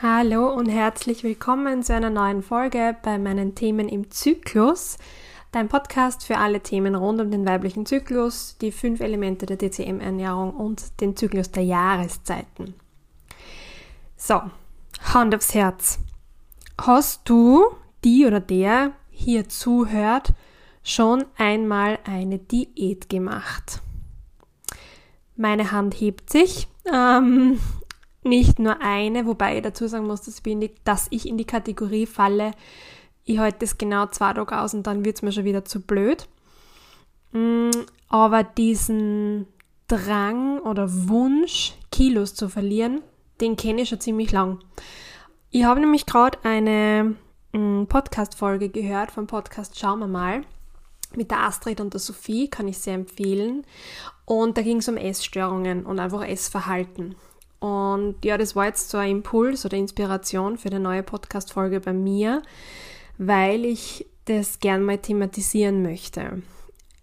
Hallo und herzlich willkommen zu einer neuen Folge bei meinen Themen im Zyklus, dein Podcast für alle Themen rund um den weiblichen Zyklus, die fünf Elemente der DCM-Ernährung und den Zyklus der Jahreszeiten. So, Hand aufs Herz. Hast du, die oder der hier zuhört, schon einmal eine Diät gemacht? Meine Hand hebt sich. Ähm, nicht nur eine, wobei ich dazu sagen muss, dass, die, dass ich in die Kategorie falle, ich halte das genau zwei Tage aus und dann wird es mir schon wieder zu blöd. Mm, aber diesen Drang oder Wunsch, Kilos zu verlieren, den kenne ich schon ziemlich lang. Ich habe nämlich gerade eine mm, Podcast-Folge gehört vom Podcast Schauen wir mal mit der Astrid und der Sophie, kann ich sehr empfehlen. Und da ging es um Essstörungen und einfach Essverhalten. Und ja, das war jetzt so ein Impuls oder Inspiration für eine neue Podcast-Folge bei mir, weil ich das gern mal thematisieren möchte.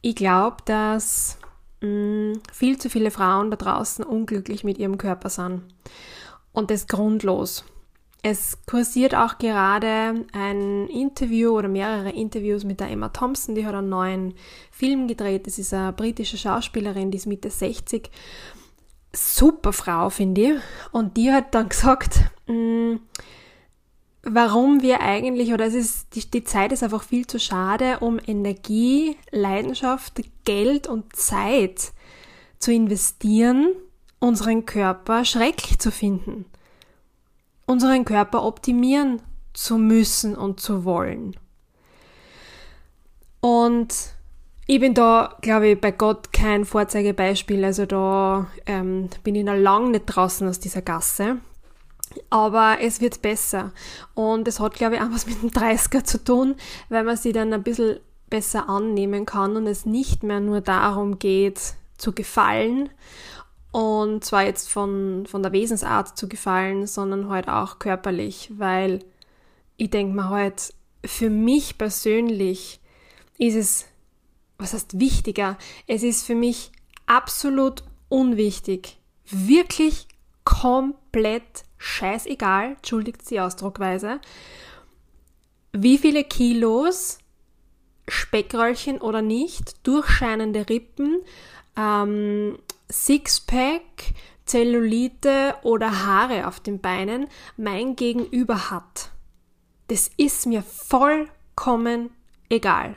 Ich glaube, dass mh, mm, viel zu viele Frauen da draußen unglücklich mit ihrem Körper sind. Und das grundlos. Es kursiert auch gerade ein Interview oder mehrere Interviews mit der Emma Thompson, die hat einen neuen Film gedreht. Das ist eine britische Schauspielerin, die ist Mitte 60 super Frau, finde ich. Und die hat dann gesagt, mh, mm, warum wir eigentlich, oder es ist, die, die Zeit ist einfach viel zu schade, um Energie, Leidenschaft, Geld und Zeit zu investieren, unseren Körper schrecklich zu finden. Unseren Körper optimieren zu müssen und zu wollen. Und ich bin da, glaube ich, bei Gott kein Vorzeigebeispiel. Also da ähm, bin ich noch lange nicht draußen aus dieser Gasse. Aber es wird besser. Und es hat, glaube ich, auch was mit dem 30er zu tun, weil man sie dann ein bisschen besser annehmen kann und es nicht mehr nur darum geht, zu gefallen. Und zwar jetzt von, von der Wesensart zu gefallen, sondern halt auch körperlich, weil ich denke mir halt, für mich persönlich ist es was heißt wichtiger? Es ist für mich absolut unwichtig. Wirklich komplett scheißegal, entschuldigt die Ausdruckweise, wie viele Kilos Speckröllchen oder nicht, durchscheinende Rippen, ähm, Sixpack, Zellulite oder Haare auf den Beinen mein Gegenüber hat. Das ist mir vollkommen egal.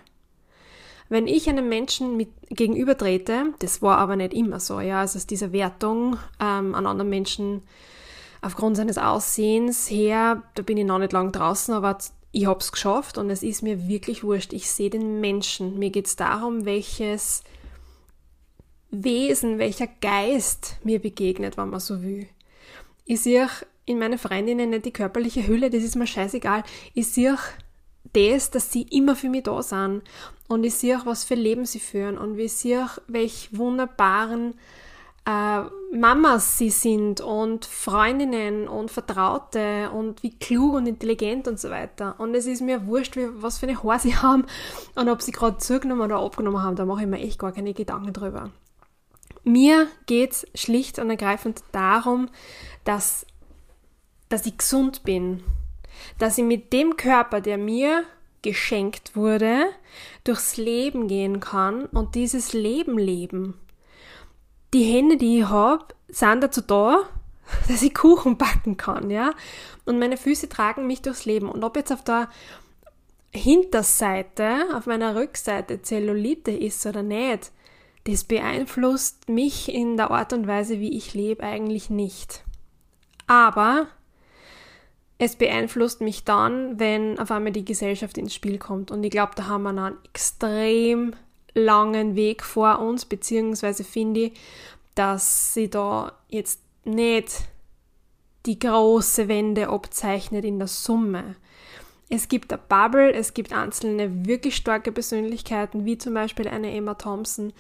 Wenn ich einem Menschen mit gegenüber trete, das war aber nicht immer so, ja, also aus dieser Wertung ähm, an anderen Menschen aufgrund seines Aussehens her, da bin ich noch nicht lang draußen, aber ich habe es geschafft und es ist mir wirklich wurscht. Ich sehe den Menschen. Mir geht es darum, welches Wesen, welcher Geist mir begegnet, wenn man so will. Ich sehe in meinen Freundinnen nicht die körperliche Hülle, das ist mir scheißegal. Ich sehe das, dass sie immer für mich da sind. Und ich sehe auch, was für Leben sie führen. Und ich sehe auch, welch wunderbaren äh, Mamas sie sind und Freundinnen und Vertraute und wie klug und intelligent und so weiter. Und es ist mir wurscht, wie, was für eine Haar sie haben und ob sie gerade zugenommen oder abgenommen haben. Da mache ich mir echt gar keine Gedanken drüber. Mir geht es schlicht und ergreifend darum, dass, dass ich gesund bin, dass ich mit dem Körper, der mir geschenkt wurde, durchs Leben gehen kann und dieses Leben leben. Die Hände, die ich habe, sind dazu da, dass ich Kuchen backen kann, ja. Und meine Füße tragen mich durchs Leben. Und ob jetzt auf der Hinterseite, auf meiner Rückseite Zellulite ist oder nicht, das beeinflusst mich in der Art und Weise, wie ich lebe, eigentlich nicht. Aber es beeinflusst mich dann, wenn auf einmal die Gesellschaft ins Spiel kommt. Und ich glaube, da haben wir einen extrem langen Weg vor uns, beziehungsweise finde ich, dass sie da jetzt nicht die große Wende abzeichnet in der Summe. Es gibt eine Bubble, es gibt einzelne wirklich starke Persönlichkeiten, wie zum Beispiel eine Emma Thompson.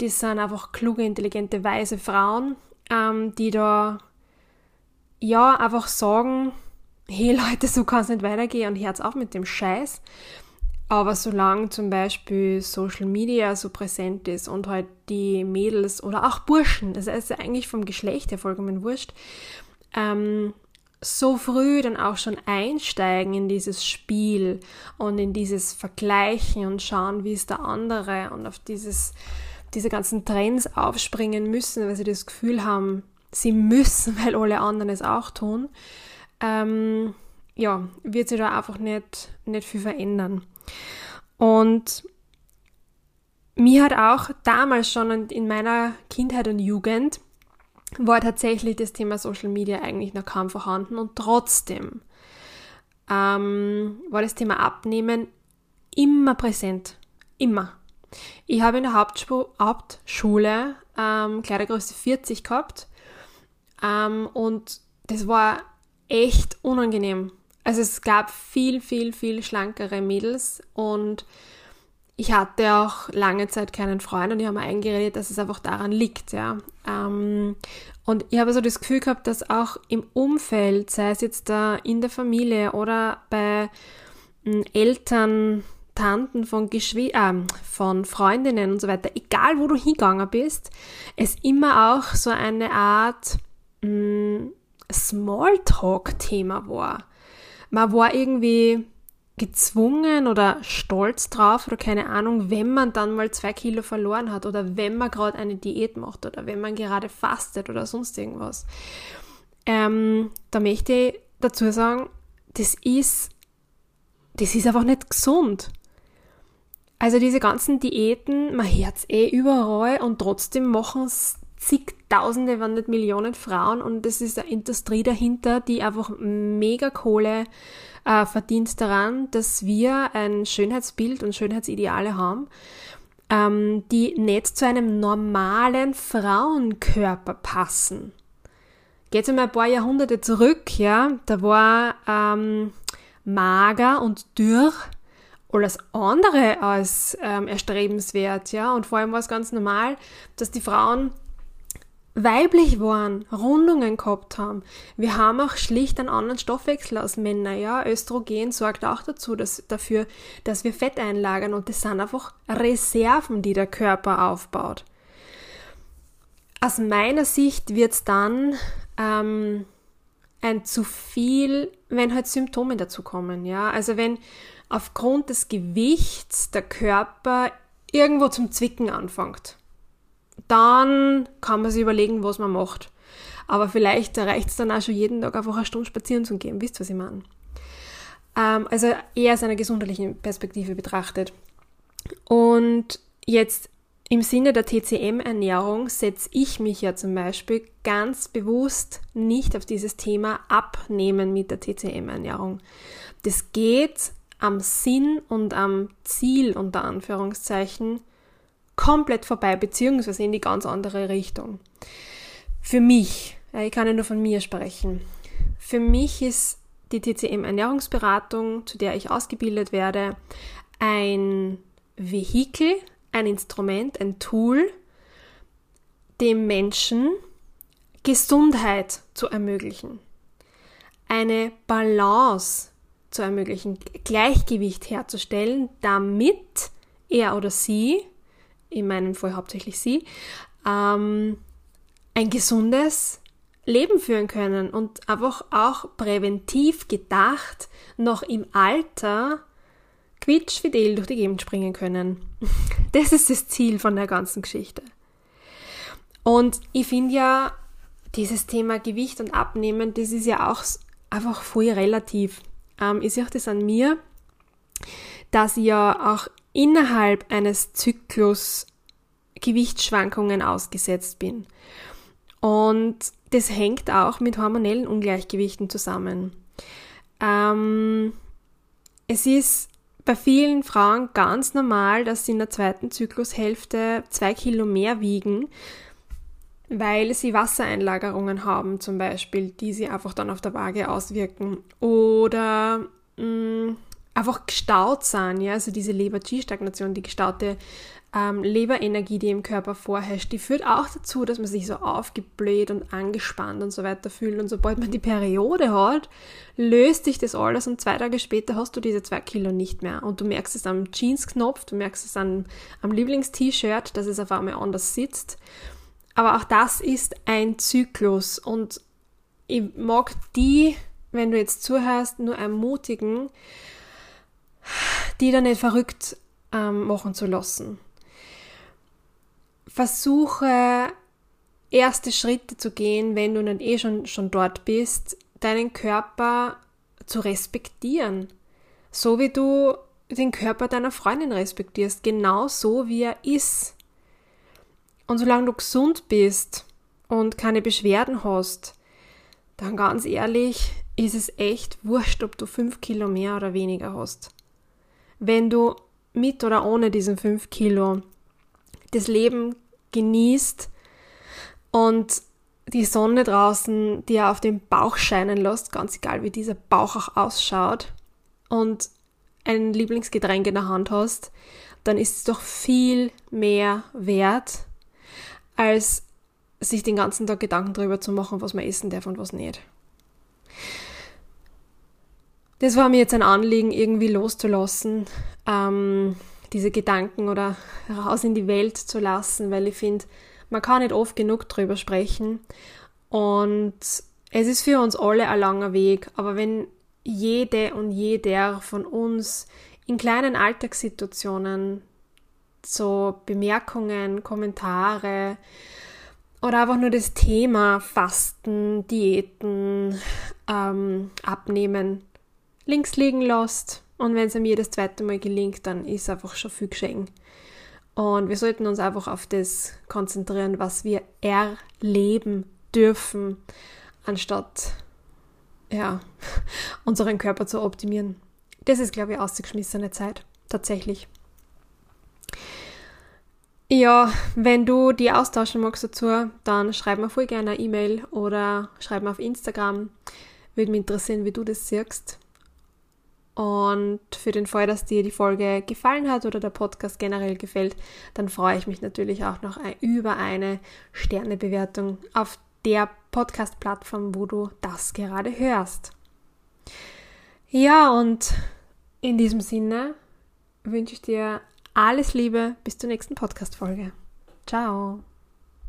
Die sind einfach kluge, intelligente, weise Frauen, ähm, die da ja einfach sagen, hey Leute, so kann es nicht weitergehen und hört auf mit dem Scheiß. Aber solange zum Beispiel Social Media so präsent ist und halt die Mädels oder auch Burschen, das ist eigentlich vom Geschlecht her vollkommen wurscht, ähm, so früh dann auch schon einsteigen in dieses Spiel und in dieses Vergleichen und schauen, wie ist der andere und auf dieses, diese ganzen Trends aufspringen müssen, weil sie das Gefühl haben, sie müssen, weil alle anderen es auch tun, ähm, ja, wird sich da einfach nicht, nicht viel verändern. Und mir hat auch damals schon in meiner Kindheit und Jugend war tatsächlich das Thema Social Media eigentlich noch kaum vorhanden und trotzdem ähm, war das Thema Abnehmen immer präsent. Immer. Ich habe in der Hauptschule, Hauptschule ähm, Kleidergröße 40 gehabt ähm, und das war echt unangenehm. Also es gab viel, viel, viel schlankere Mädels und ich hatte auch lange Zeit keinen Freund und ich habe mir eingeredet, dass es einfach daran liegt, ja. Ähm, und ich habe so das Gefühl gehabt, dass auch im Umfeld, sei es jetzt da in der Familie oder bei hm, Eltern, Tanten von Geschw äh, von Freundinnen und so weiter, egal wo du hingegangen bist, es immer auch so eine Art hm, Smalltalk-Thema war. Man war irgendwie gezwungen oder stolz drauf oder keine Ahnung, wenn man dann mal zwei Kilo verloren hat oder wenn man gerade eine Diät macht oder wenn man gerade fastet oder sonst irgendwas. Ähm, da möchte ich dazu sagen, das ist, das ist einfach nicht gesund. Also diese ganzen Diäten, man hört es eh überall und trotzdem machen es zigtausende, wenn nicht Millionen Frauen und es ist eine Industrie dahinter, die einfach mega Kohle äh, verdient daran, dass wir ein Schönheitsbild und Schönheitsideale haben, ähm, die nicht zu einem normalen Frauenkörper passen. Geht einmal ein paar Jahrhunderte zurück, ja, da war ähm, mager und dürr alles andere als ähm, erstrebenswert, ja, und vor allem war es ganz normal, dass die Frauen weiblich waren, Rundungen gehabt haben. Wir haben auch schlicht einen anderen Stoffwechsel als Männer. Ja, Östrogen sorgt auch dazu, dass, dafür, dass wir Fett einlagern und das sind einfach Reserven, die der Körper aufbaut. Aus meiner Sicht wird es dann ähm, ein zu viel, wenn halt Symptome dazu kommen. Ja, also wenn aufgrund des Gewichts der Körper irgendwo zum Zwicken anfängt dann kann man sich überlegen, was man macht. Aber vielleicht reicht es dann auch schon jeden Tag einfach eine Stunde spazieren zu gehen. Wisst ihr, was ich meine? Ähm, also eher aus einer gesundheitlichen Perspektive betrachtet. Und jetzt im Sinne der TCM-Ernährung setze ich mich ja zum Beispiel ganz bewusst nicht auf dieses Thema Abnehmen mit der TCM-Ernährung. Das geht am Sinn und am Ziel unter Anführungszeichen komplett vorbei, beziehungsweise in die ganz andere Richtung. Für mich, ich kann ja nur von mir sprechen, für mich ist die TCM Ernährungsberatung, zu der ich ausgebildet werde, ein Vehikel, ein Instrument, ein Tool, dem Menschen Gesundheit zu ermöglichen, eine Balance zu ermöglichen, Gleichgewicht herzustellen, damit er oder sie in meinem Fall hauptsächlich sie, ähm, ein gesundes Leben führen können und einfach auch präventiv gedacht noch im Alter quietschfidel durch die Gegend springen können. Das ist das Ziel von der ganzen Geschichte. Und ich finde ja, dieses Thema Gewicht und Abnehmen, das ist ja auch einfach voll relativ. Ähm, ich sehe das an mir, dass ich ja auch innerhalb eines Zyklus Gewichtsschwankungen ausgesetzt bin. Und das hängt auch mit hormonellen Ungleichgewichten zusammen. Ähm, es ist bei vielen Frauen ganz normal, dass sie in der zweiten Zyklushälfte zwei Kilo mehr wiegen, weil sie Wassereinlagerungen haben zum Beispiel, die sie einfach dann auf der Waage auswirken. Oder mh, mm, einfach gestaut sind, ja, also diese Leber-G-Stagnation, die gestaute ähm, Leberenergie, die im Körper vorherrscht, die führt auch dazu, dass man sich so aufgebläht und angespannt und so weiter fühlt. Und sobald man die Periode hat, löst sich das alles und zwei Tage später hast du diese zwei Kilo nicht mehr. Und du merkst es am Jeansknopf, du merkst es an, am Lieblingst-T-Shirt, dass es auf einmal anders sitzt. Aber auch das ist ein Zyklus und ich mag die wenn du jetzt zuhörst, nur ermutigen, die da nicht verrückt ähm, machen zu lassen. Versuche erste Schritte zu gehen, wenn du nicht eh schon, schon dort bist, deinen Körper zu respektieren. So wie du den Körper deiner Freundin respektierst, genau so wie er ist. Und solange du gesund bist und keine Beschwerden hast, dann ganz ehrlich, ist es echt wurscht, ob du fünf Kilo mehr oder weniger hast. Wenn du mit oder ohne diesen fünf Kilo das Leben genießt und die Sonne draußen dir auf den Bauch scheinen lässt, ganz egal wie dieser Bauch auch ausschaut, und ein Lieblingsgetränk in der Hand hast, dann ist es doch viel mehr wert, als sich den ganzen Tag Gedanken darüber zu machen, was man essen darf und was nicht. Das war mir jetzt ein Anliegen, irgendwie loszulassen, ähm, diese Gedanken oder raus in die Welt zu lassen, weil ich finde, man kann nicht oft genug drüber sprechen. Und es ist für uns alle ein langer Weg, aber wenn jede und jeder von uns in kleinen Alltagssituationen so Bemerkungen, Kommentare oder einfach nur das Thema Fasten, Diäten, ähm, Abnehmen links liegen lässt und wenn es mir das zweite Mal gelingt, dann ist einfach schon viel geschehen. Und wir sollten uns einfach auf das konzentrieren, was wir erleben dürfen, anstatt ja, unseren Körper zu optimieren. Das ist, glaube ich, ausgeschmissene Zeit. Tatsächlich. Ja, wenn du die austauschen magst dazu, dann schreib mir voll gerne eine E-Mail oder schreib mir auf Instagram. Würde mich interessieren, wie du das siehst. Und für den Fall, dass dir die Folge gefallen hat oder der Podcast generell gefällt, dann freue ich mich natürlich auch noch über eine Sternebewertung auf der Podcast-Plattform, wo du das gerade hörst. Ja, und in diesem Sinne wünsche ich dir alles Liebe bis zur nächsten Podcast-Folge. Ciao!